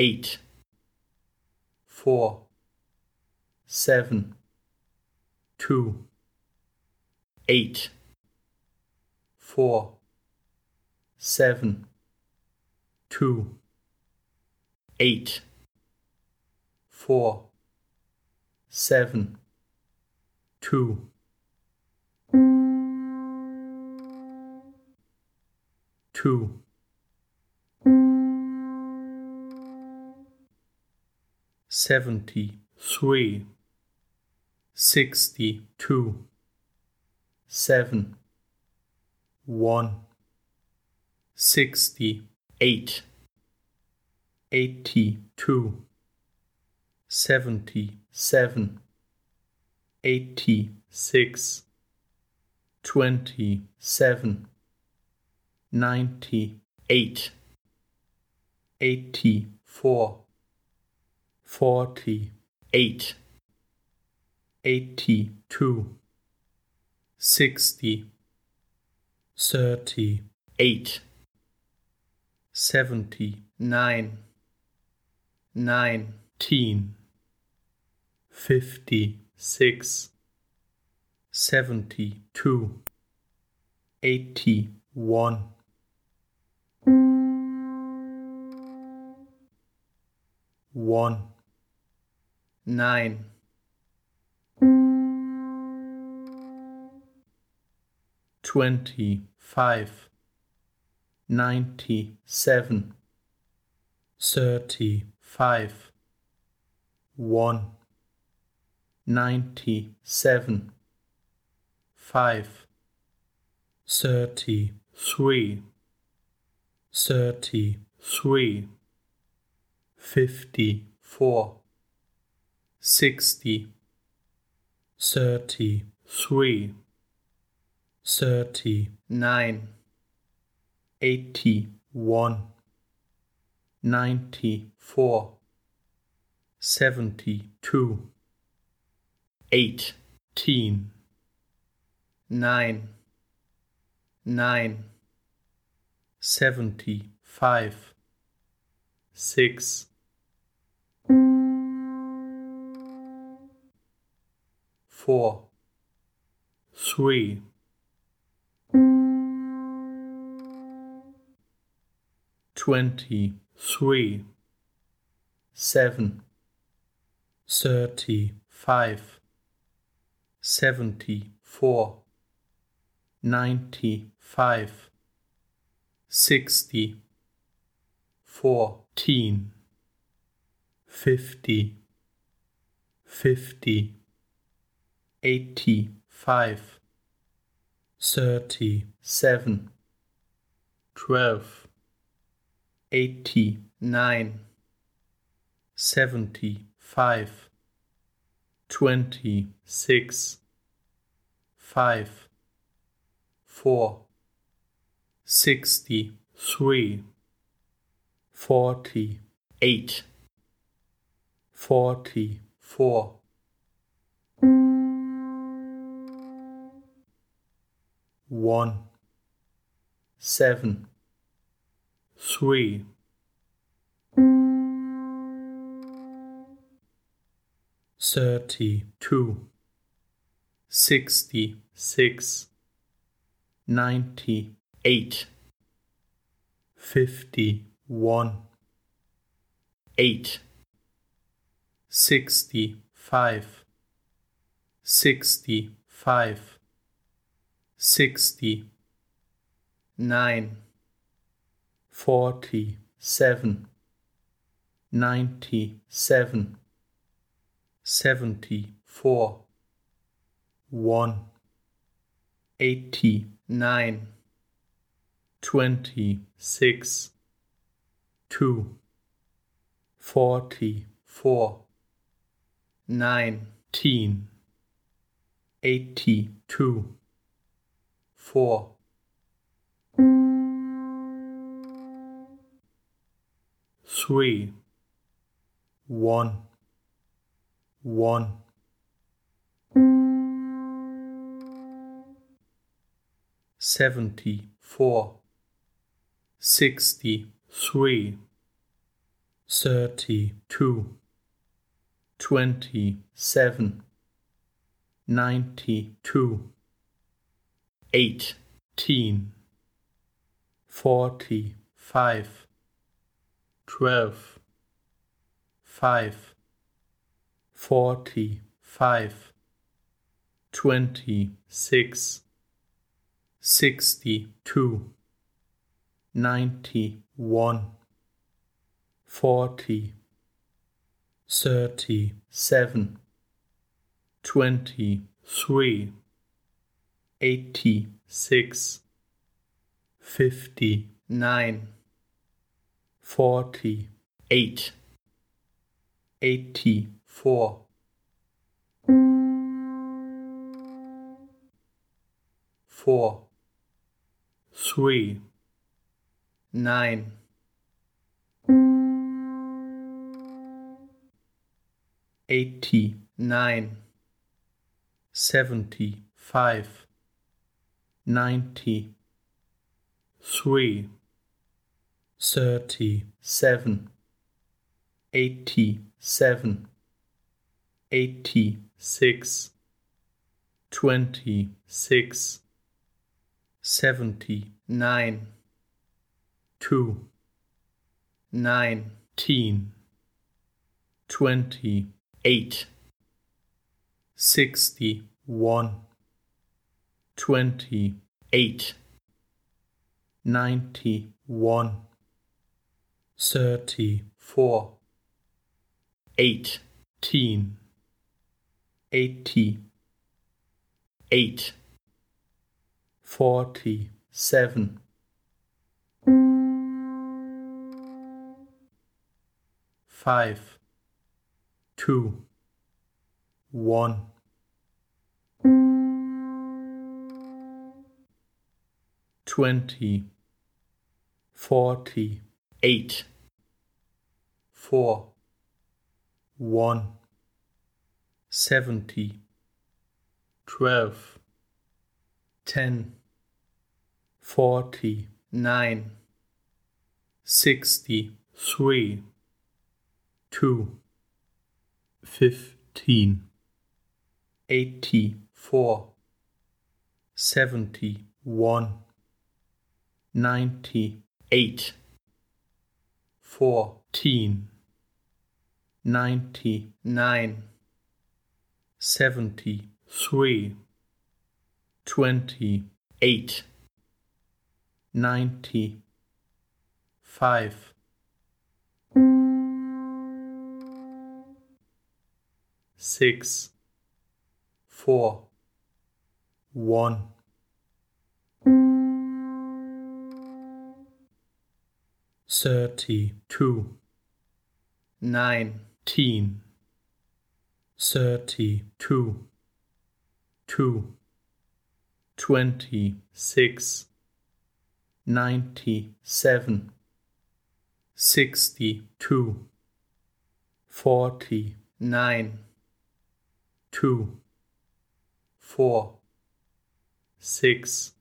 eight, four, seven, two, eight, four, seven, two, eight, four, seven, two. Two. Seventy three, sixty two, seven, one, sixty eight, eighty two, seventy seven, eighty six, twenty seven, ninety eight, eighty four, forty eight, eighty two, sixty, thirty eight, seventy nine, nineteen, fifty six, seventy two, eighty one. One nine. Twenty five ninety seven thirty five one. Ninety seven five. Thirty three thirty three fifty four sixty, thirty three, thirty nine, eighty one, ninety four, seventy two, eighteen, nine, nine, seventy five, six. Four, three. twenty. Three, seven, thirty. Five, seventy. Four, ninety. Five, sixty, fourteen, fifty, fifty eighty five, thirty seven, twelve, eighty nine, seventy five, twenty six, five, four, sixty three, forty eight, forty four one, seven, three, thirty two, sixty six, ninety eight, fifty one, eight, sixty five, sixty five sixty nine forty seven ninety seven seventy four one eighty nine twenty six two forty four nineteen eighty two four, three, one, one, seventy. Four, sixty. Three, thirty-two, twenty-seven, ninety-two, eighteen, forty-five, twelve, five, forty-five, twenty-six, sixty-two, ninety-one forty, thirty seven, twenty three, eighty six, fifty nine, forty eight, eighty four. Four, three, nine, eighty nine, seventy five, ninety three, thirty seven, eighty seven, eighty six, twenty six, seventy nine, two, nineteen, twenty eight, sixty one, twenty eight, ninety one, thirty four, eighteen, eighty eight, forty seven. Five two, one. Twenty, forty, eight, four, one, seventy, twelve, ten, forty, nine, sixty, three, two fifteen, eighty-four, ninety-eight, fourteen, ninety-nine, seventy-three, twenty-eight, ninety-five six, four, one. Thirty-two, nineteen, thirty-two, two, twenty-six, ninety-seven, sixty-two, forty-nine two, four, six,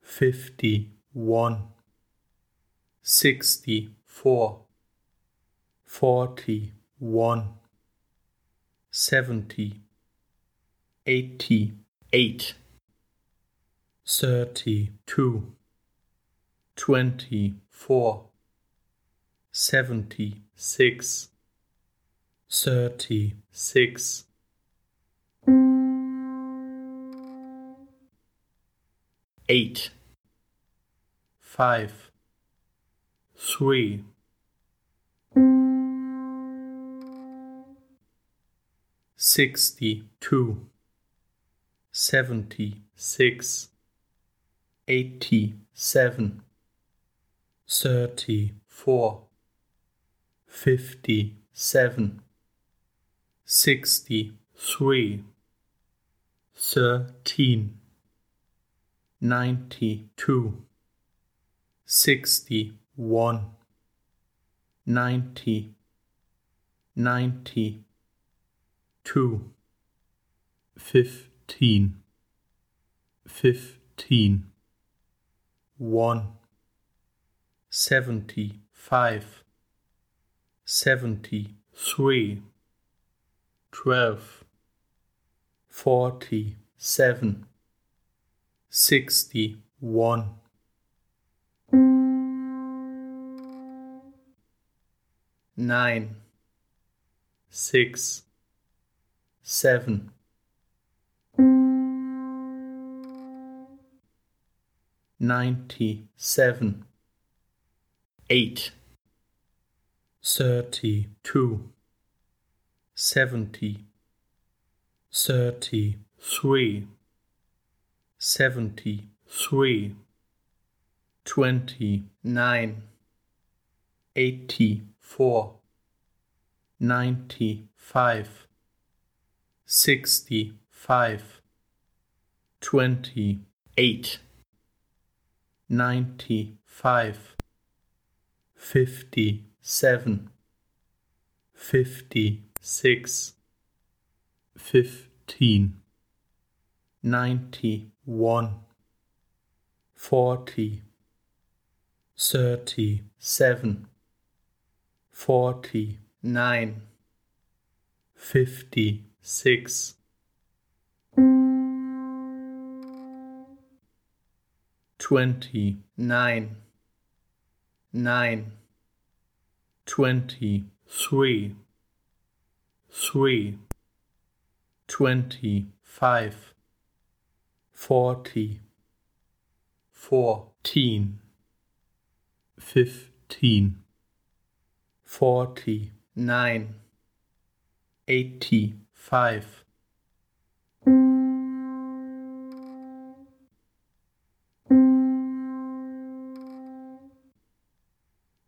fifty one, sixty four, forty one, seventy, eighty eight, thirty two, twenty four, seventy six, thirty six eight, five, three, sixty-two, seventy-six, eighty-seven, thirty-four, fifty-seven, sixty-three, thirteen. Ninety-two, sixty-one, ninety, ninety-two, fifteen, fifteen, one, seventy-five, seventy three, twelve, forty seven, sixty one, nine, six, seven. Ninety seven, eight, thirty two, seventy, thirty three, seventy three, twenty nine, eighty four, ninety five, sixty five, twenty eight, ninety five, fifty seven, fifty six, fifteen, ninety one, forty, thirty seven, forty. Nine, fifty. Six. Twenty. Nine, nine, twenty. Three, three, twenty. Five, forty, fourteen, fifteen, forty nine, eighty five,